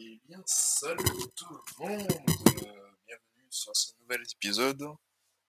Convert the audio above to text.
Eh bien, salut tout le monde euh, Bienvenue sur ce nouvel épisode.